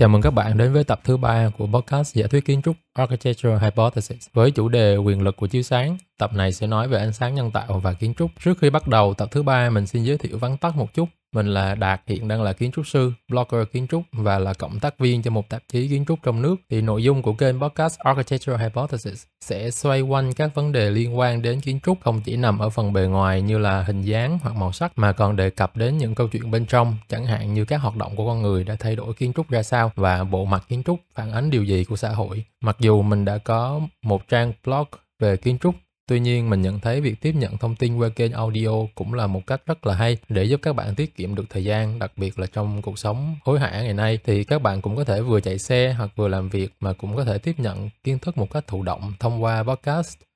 Chào mừng các bạn đến với tập thứ ba của podcast giả thuyết kiến trúc Architectural Hypothesis với chủ đề quyền lực của chiếu sáng. Tập này sẽ nói về ánh sáng nhân tạo và kiến trúc. Trước khi bắt đầu tập thứ ba, mình xin giới thiệu vắn tắt một chút. Mình là Đạt, hiện đang là kiến trúc sư, blogger kiến trúc và là cộng tác viên cho một tạp chí kiến trúc trong nước. Thì nội dung của kênh podcast Architectural Hypothesis sẽ xoay quanh các vấn đề liên quan đến kiến trúc không chỉ nằm ở phần bề ngoài như là hình dáng hoặc màu sắc mà còn đề cập đến những câu chuyện bên trong, chẳng hạn như các hoạt động của con người đã thay đổi kiến trúc ra sao và bộ mặt kiến trúc phản ánh điều gì của xã hội. Mặc dù mình đã có một trang blog về kiến trúc Tuy nhiên, mình nhận thấy việc tiếp nhận thông tin qua kênh audio cũng là một cách rất là hay để giúp các bạn tiết kiệm được thời gian, đặc biệt là trong cuộc sống hối hả ngày nay. Thì các bạn cũng có thể vừa chạy xe hoặc vừa làm việc mà cũng có thể tiếp nhận kiến thức một cách thụ động thông qua podcast.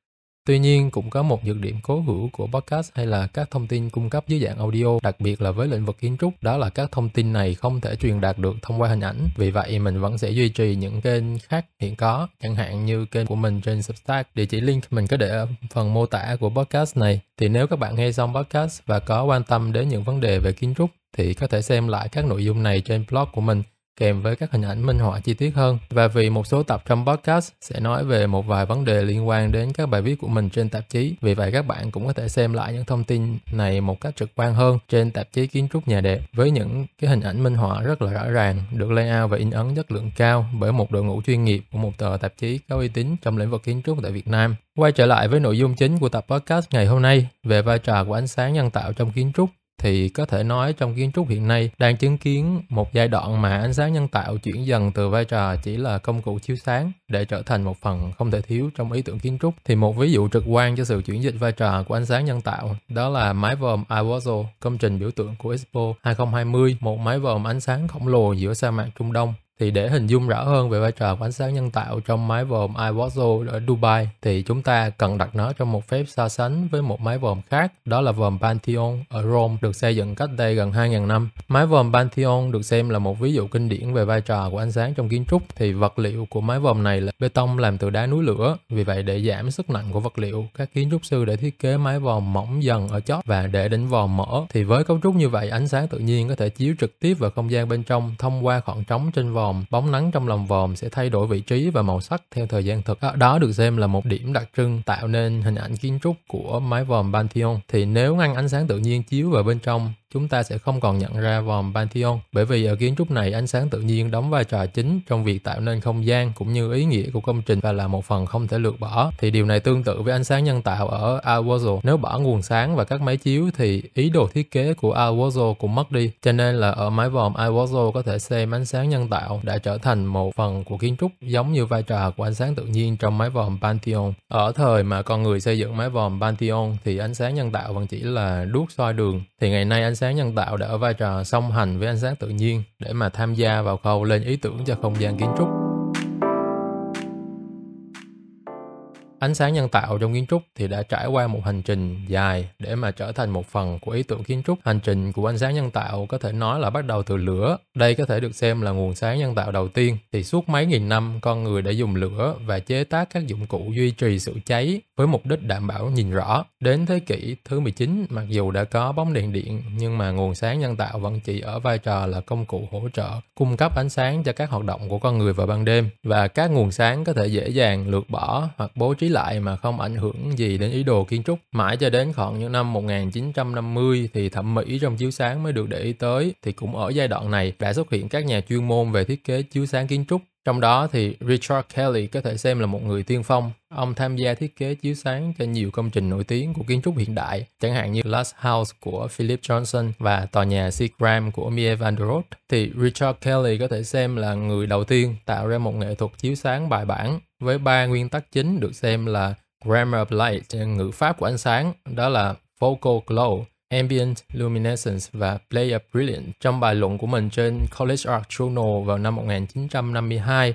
Tuy nhiên cũng có một nhược điểm cố hữu của podcast hay là các thông tin cung cấp dưới dạng audio, đặc biệt là với lĩnh vực kiến trúc, đó là các thông tin này không thể truyền đạt được thông qua hình ảnh. Vì vậy mình vẫn sẽ duy trì những kênh khác hiện có, chẳng hạn như kênh của mình trên Substack. Địa chỉ link mình có để ở phần mô tả của podcast này. Thì nếu các bạn nghe xong podcast và có quan tâm đến những vấn đề về kiến trúc thì có thể xem lại các nội dung này trên blog của mình kèm với các hình ảnh minh họa chi tiết hơn. Và vì một số tập trong podcast sẽ nói về một vài vấn đề liên quan đến các bài viết của mình trên tạp chí. Vì vậy các bạn cũng có thể xem lại những thông tin này một cách trực quan hơn trên tạp chí kiến trúc nhà đẹp với những cái hình ảnh minh họa rất là rõ ràng, được layout và in ấn chất lượng cao bởi một đội ngũ chuyên nghiệp của một tờ tạp chí có uy tín trong lĩnh vực kiến trúc tại Việt Nam. Quay trở lại với nội dung chính của tập podcast ngày hôm nay về vai trò của ánh sáng nhân tạo trong kiến trúc thì có thể nói trong kiến trúc hiện nay đang chứng kiến một giai đoạn mà ánh sáng nhân tạo chuyển dần từ vai trò chỉ là công cụ chiếu sáng để trở thành một phần không thể thiếu trong ý tưởng kiến trúc. Thì một ví dụ trực quan cho sự chuyển dịch vai trò của ánh sáng nhân tạo đó là mái vòm Iwazo, công trình biểu tượng của Expo 2020, một mái vòm ánh sáng khổng lồ giữa sa mạc Trung Đông thì để hình dung rõ hơn về vai trò của ánh sáng nhân tạo trong mái vòm iWatcho ở Dubai thì chúng ta cần đặt nó trong một phép so sánh với một mái vòm khác, đó là vòm Pantheon ở Rome được xây dựng cách đây gần 2.000 năm. Mái vòm Pantheon được xem là một ví dụ kinh điển về vai trò của ánh sáng trong kiến trúc thì vật liệu của mái vòm này là bê tông làm từ đá núi lửa. Vì vậy để giảm sức nặng của vật liệu, các kiến trúc sư đã thiết kế mái vòm mỏng dần ở chót và để đỉnh vòm mở. Thì với cấu trúc như vậy, ánh sáng tự nhiên có thể chiếu trực tiếp vào không gian bên trong thông qua khoảng trống trên vòm vòm, bóng nắng trong lòng vòm sẽ thay đổi vị trí và màu sắc theo thời gian thực. À, đó được xem là một điểm đặc trưng tạo nên hình ảnh kiến trúc của mái vòm Pantheon. Thì nếu ngăn ánh sáng tự nhiên chiếu vào bên trong chúng ta sẽ không còn nhận ra vòm Pantheon, bởi vì ở kiến trúc này ánh sáng tự nhiên đóng vai trò chính trong việc tạo nên không gian cũng như ý nghĩa của công trình và là một phần không thể lược bỏ. Thì điều này tương tự với ánh sáng nhân tạo ở Alwazo nếu bỏ nguồn sáng và các máy chiếu thì ý đồ thiết kế của Alwazo cũng mất đi. Cho nên là ở mái vòm Alwazo có thể xem ánh sáng nhân tạo đã trở thành một phần của kiến trúc giống như vai trò của ánh sáng tự nhiên trong mái vòm Pantheon. Ở thời mà con người xây dựng mái vòm Pantheon thì ánh sáng nhân tạo vẫn chỉ là đuốc soi đường. Thì ngày nay ánh sáng sáng nhân tạo đã ở vai trò song hành với ánh sáng tự nhiên để mà tham gia vào khâu lên ý tưởng cho không gian kiến trúc. Ánh sáng nhân tạo trong kiến trúc thì đã trải qua một hành trình dài để mà trở thành một phần của ý tưởng kiến trúc. Hành trình của ánh sáng nhân tạo có thể nói là bắt đầu từ lửa. Đây có thể được xem là nguồn sáng nhân tạo đầu tiên. Thì suốt mấy nghìn năm, con người đã dùng lửa và chế tác các dụng cụ duy trì sự cháy với mục đích đảm bảo nhìn rõ. Đến thế kỷ thứ 19, mặc dù đã có bóng đèn điện, nhưng mà nguồn sáng nhân tạo vẫn chỉ ở vai trò là công cụ hỗ trợ, cung cấp ánh sáng cho các hoạt động của con người vào ban đêm. Và các nguồn sáng có thể dễ dàng lược bỏ hoặc bố trí lại mà không ảnh hưởng gì đến ý đồ kiến trúc. Mãi cho đến khoảng những năm 1950 thì thẩm mỹ trong chiếu sáng mới được để ý tới. Thì cũng ở giai đoạn này đã xuất hiện các nhà chuyên môn về thiết kế chiếu sáng kiến trúc trong đó thì Richard Kelly có thể xem là một người tiên phong. Ông tham gia thiết kế chiếu sáng cho nhiều công trình nổi tiếng của kiến trúc hiện đại, chẳng hạn như Last House của Philip Johnson và tòa nhà Seagram của Mie van der Rohe. Thì Richard Kelly có thể xem là người đầu tiên tạo ra một nghệ thuật chiếu sáng bài bản với ba nguyên tắc chính được xem là grammar of light, ngữ pháp của ánh sáng, đó là focal glow, Ambient, Luminescence và Player Brilliant trong bài luận của mình trên College Art Journal vào năm 1952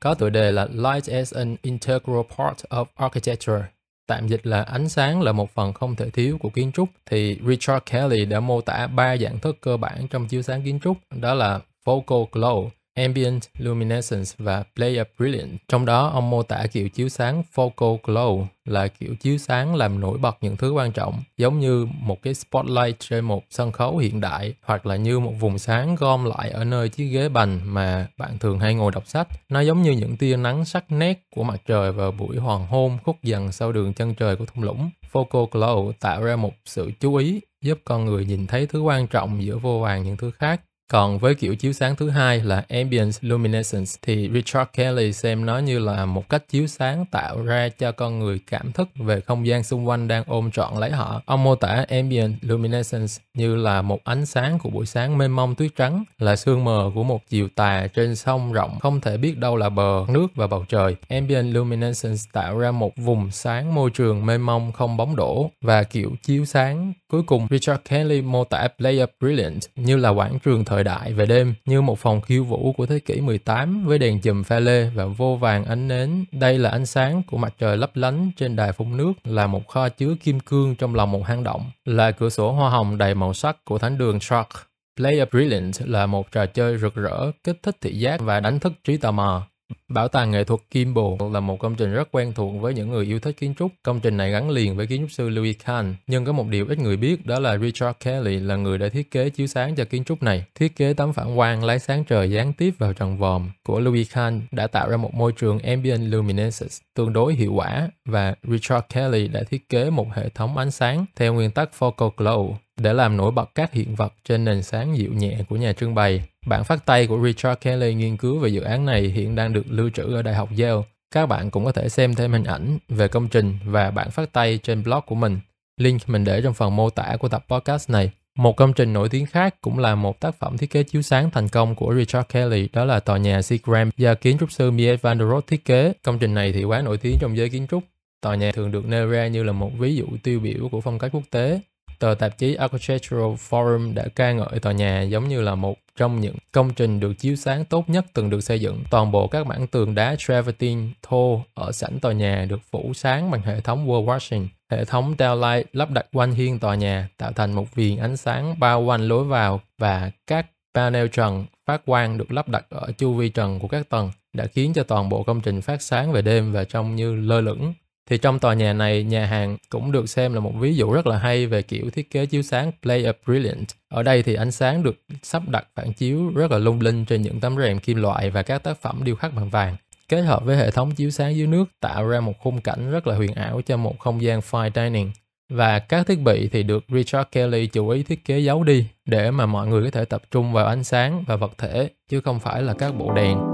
có tựa đề là Light as an Integral Part of Architecture. Tạm dịch là ánh sáng là một phần không thể thiếu của kiến trúc, thì Richard Kelly đã mô tả ba dạng thức cơ bản trong chiếu sáng kiến trúc, đó là focal glow Ambient Luminescence và Play Brilliant. Trong đó, ông mô tả kiểu chiếu sáng Focal Glow là kiểu chiếu sáng làm nổi bật những thứ quan trọng, giống như một cái spotlight trên một sân khấu hiện đại hoặc là như một vùng sáng gom lại ở nơi chiếc ghế bành mà bạn thường hay ngồi đọc sách. Nó giống như những tia nắng sắc nét của mặt trời vào buổi hoàng hôn khúc dần sau đường chân trời của thung lũng. Focal Glow tạo ra một sự chú ý giúp con người nhìn thấy thứ quan trọng giữa vô vàng những thứ khác còn với kiểu chiếu sáng thứ hai là Ambient Luminescence thì Richard Kelly xem nó như là một cách chiếu sáng tạo ra cho con người cảm thức về không gian xung quanh đang ôm trọn lấy họ. Ông mô tả Ambient Luminescence như là một ánh sáng của buổi sáng mênh mông tuyết trắng, là sương mờ của một chiều tà trên sông rộng không thể biết đâu là bờ, nước và bầu trời. Ambient Luminescence tạo ra một vùng sáng môi trường mênh mông không bóng đổ và kiểu chiếu sáng cuối cùng Richard Kelly mô tả Player Brilliant như là quảng trường thời đại về đêm như một phòng khiêu vũ của thế kỷ 18 với đèn chùm pha lê và vô vàng ánh nến. Đây là ánh sáng của mặt trời lấp lánh trên đài phun nước, là một kho chứa kim cương trong lòng một hang động, là cửa sổ hoa hồng đầy màu sắc của thánh đường Shark. Play Brilliant là một trò chơi rực rỡ, kích thích thị giác và đánh thức trí tò mò. Bảo tàng nghệ thuật Kimball là một công trình rất quen thuộc với những người yêu thích kiến trúc. Công trình này gắn liền với kiến trúc sư Louis Kahn. Nhưng có một điều ít người biết, đó là Richard Kelly là người đã thiết kế chiếu sáng cho kiến trúc này. Thiết kế tấm phản quang lấy sáng trời gián tiếp vào trần vòm của Louis Kahn đã tạo ra một môi trường ambient luminescence tương đối hiệu quả và Richard Kelly đã thiết kế một hệ thống ánh sáng theo nguyên tắc focal glow để làm nổi bật các hiện vật trên nền sáng dịu nhẹ của nhà trưng bày. Bản phát tay của Richard Kelly nghiên cứu về dự án này hiện đang được lưu trữ ở Đại học Yale. Các bạn cũng có thể xem thêm hình ảnh về công trình và bản phát tay trên blog của mình. Link mình để trong phần mô tả của tập podcast này. Một công trình nổi tiếng khác cũng là một tác phẩm thiết kế chiếu sáng thành công của Richard Kelly, đó là tòa nhà Seagram do kiến trúc sư Mies van der Rohe thiết kế. Công trình này thì quá nổi tiếng trong giới kiến trúc. Tòa nhà thường được nêu ra như là một ví dụ tiêu biểu của phong cách quốc tế Tờ tạp chí Architectural Forum đã ca ngợi tòa nhà giống như là một trong những công trình được chiếu sáng tốt nhất từng được xây dựng. Toàn bộ các mảng tường đá travertine, thô ở sảnh tòa nhà được phủ sáng bằng hệ thống wall washing. Hệ thống downlight lắp đặt quanh hiên tòa nhà, tạo thành một viền ánh sáng bao quanh lối vào và các panel trần phát quang được lắp đặt ở chu vi trần của các tầng, đã khiến cho toàn bộ công trình phát sáng về đêm và trông như lơ lửng thì trong tòa nhà này, nhà hàng cũng được xem là một ví dụ rất là hay về kiểu thiết kế chiếu sáng Play a Brilliant. Ở đây thì ánh sáng được sắp đặt phản chiếu rất là lung linh trên những tấm rèm kim loại và các tác phẩm điêu khắc bằng vàng. Kết hợp với hệ thống chiếu sáng dưới nước tạo ra một khung cảnh rất là huyền ảo cho một không gian fine dining. Và các thiết bị thì được Richard Kelly chú ý thiết kế giấu đi để mà mọi người có thể tập trung vào ánh sáng và vật thể chứ không phải là các bộ đèn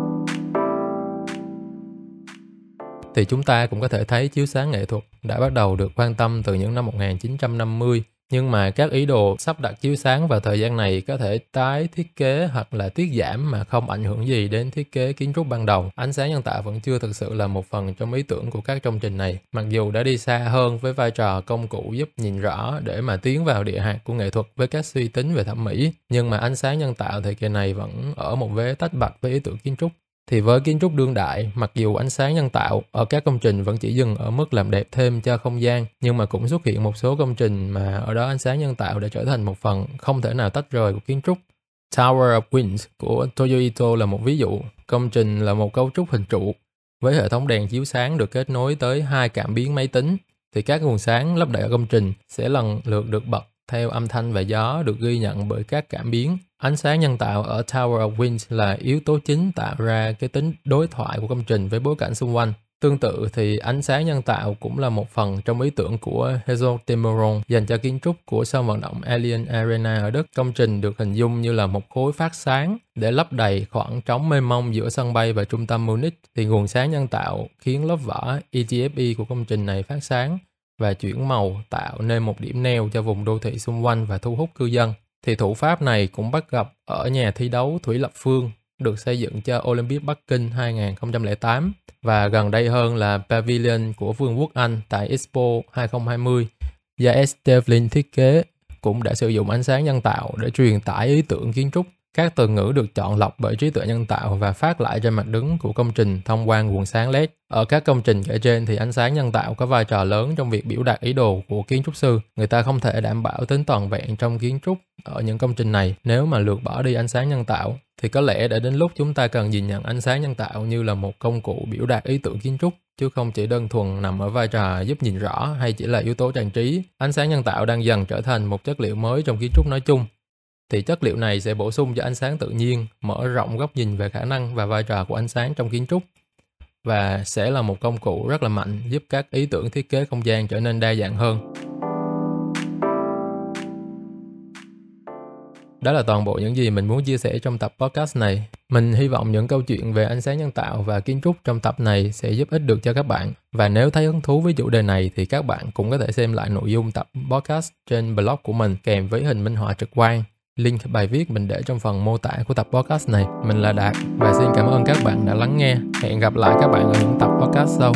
thì chúng ta cũng có thể thấy chiếu sáng nghệ thuật đã bắt đầu được quan tâm từ những năm 1950 nhưng mà các ý đồ sắp đặt chiếu sáng vào thời gian này có thể tái thiết kế hoặc là tiết giảm mà không ảnh hưởng gì đến thiết kế kiến trúc ban đầu. Ánh sáng nhân tạo vẫn chưa thực sự là một phần trong ý tưởng của các công trình này, mặc dù đã đi xa hơn với vai trò công cụ giúp nhìn rõ để mà tiến vào địa hạt của nghệ thuật với các suy tính về thẩm mỹ. Nhưng mà ánh sáng nhân tạo thời kỳ này vẫn ở một vế tách bạch với ý tưởng kiến trúc thì với kiến trúc đương đại, mặc dù ánh sáng nhân tạo ở các công trình vẫn chỉ dừng ở mức làm đẹp thêm cho không gian, nhưng mà cũng xuất hiện một số công trình mà ở đó ánh sáng nhân tạo đã trở thành một phần không thể nào tách rời của kiến trúc. Tower of Winds của Toyo Ito là một ví dụ. Công trình là một cấu trúc hình trụ với hệ thống đèn chiếu sáng được kết nối tới hai cảm biến máy tính thì các nguồn sáng lắp đặt ở công trình sẽ lần lượt được bật theo âm thanh và gió được ghi nhận bởi các cảm biến. Ánh sáng nhân tạo ở Tower of Winds là yếu tố chính tạo ra cái tính đối thoại của công trình với bối cảnh xung quanh. Tương tự thì ánh sáng nhân tạo cũng là một phần trong ý tưởng của Herzog Demeron dành cho kiến trúc của sân vận động Alien Arena ở Đức. Công trình được hình dung như là một khối phát sáng để lấp đầy khoảng trống mênh mông giữa sân bay và trung tâm Munich. Thì nguồn sáng nhân tạo khiến lớp vỏ ETFE của công trình này phát sáng và chuyển màu tạo nên một điểm neo cho vùng đô thị xung quanh và thu hút cư dân. Thì thủ pháp này cũng bắt gặp ở nhà thi đấu Thủy Lập Phương, được xây dựng cho Olympic Bắc Kinh 2008 và gần đây hơn là Pavilion của Vương quốc Anh tại Expo 2020 do Estevlin thiết kế cũng đã sử dụng ánh sáng nhân tạo để truyền tải ý tưởng kiến trúc các từ ngữ được chọn lọc bởi trí tuệ nhân tạo và phát lại trên mặt đứng của công trình thông qua nguồn sáng LED. Ở các công trình kể trên thì ánh sáng nhân tạo có vai trò lớn trong việc biểu đạt ý đồ của kiến trúc sư. Người ta không thể đảm bảo tính toàn vẹn trong kiến trúc ở những công trình này nếu mà lược bỏ đi ánh sáng nhân tạo, thì có lẽ đã đến lúc chúng ta cần nhìn nhận ánh sáng nhân tạo như là một công cụ biểu đạt ý tưởng kiến trúc, chứ không chỉ đơn thuần nằm ở vai trò giúp nhìn rõ hay chỉ là yếu tố trang trí. Ánh sáng nhân tạo đang dần trở thành một chất liệu mới trong kiến trúc nói chung thì chất liệu này sẽ bổ sung cho ánh sáng tự nhiên, mở rộng góc nhìn về khả năng và vai trò của ánh sáng trong kiến trúc và sẽ là một công cụ rất là mạnh giúp các ý tưởng thiết kế không gian trở nên đa dạng hơn. Đó là toàn bộ những gì mình muốn chia sẻ trong tập podcast này. Mình hy vọng những câu chuyện về ánh sáng nhân tạo và kiến trúc trong tập này sẽ giúp ích được cho các bạn. Và nếu thấy hứng thú với chủ đề này thì các bạn cũng có thể xem lại nội dung tập podcast trên blog của mình kèm với hình minh họa trực quan. Link bài viết mình để trong phần mô tả của tập podcast này. Mình là Đạt và xin cảm ơn các bạn đã lắng nghe. Hẹn gặp lại các bạn ở những tập podcast sau.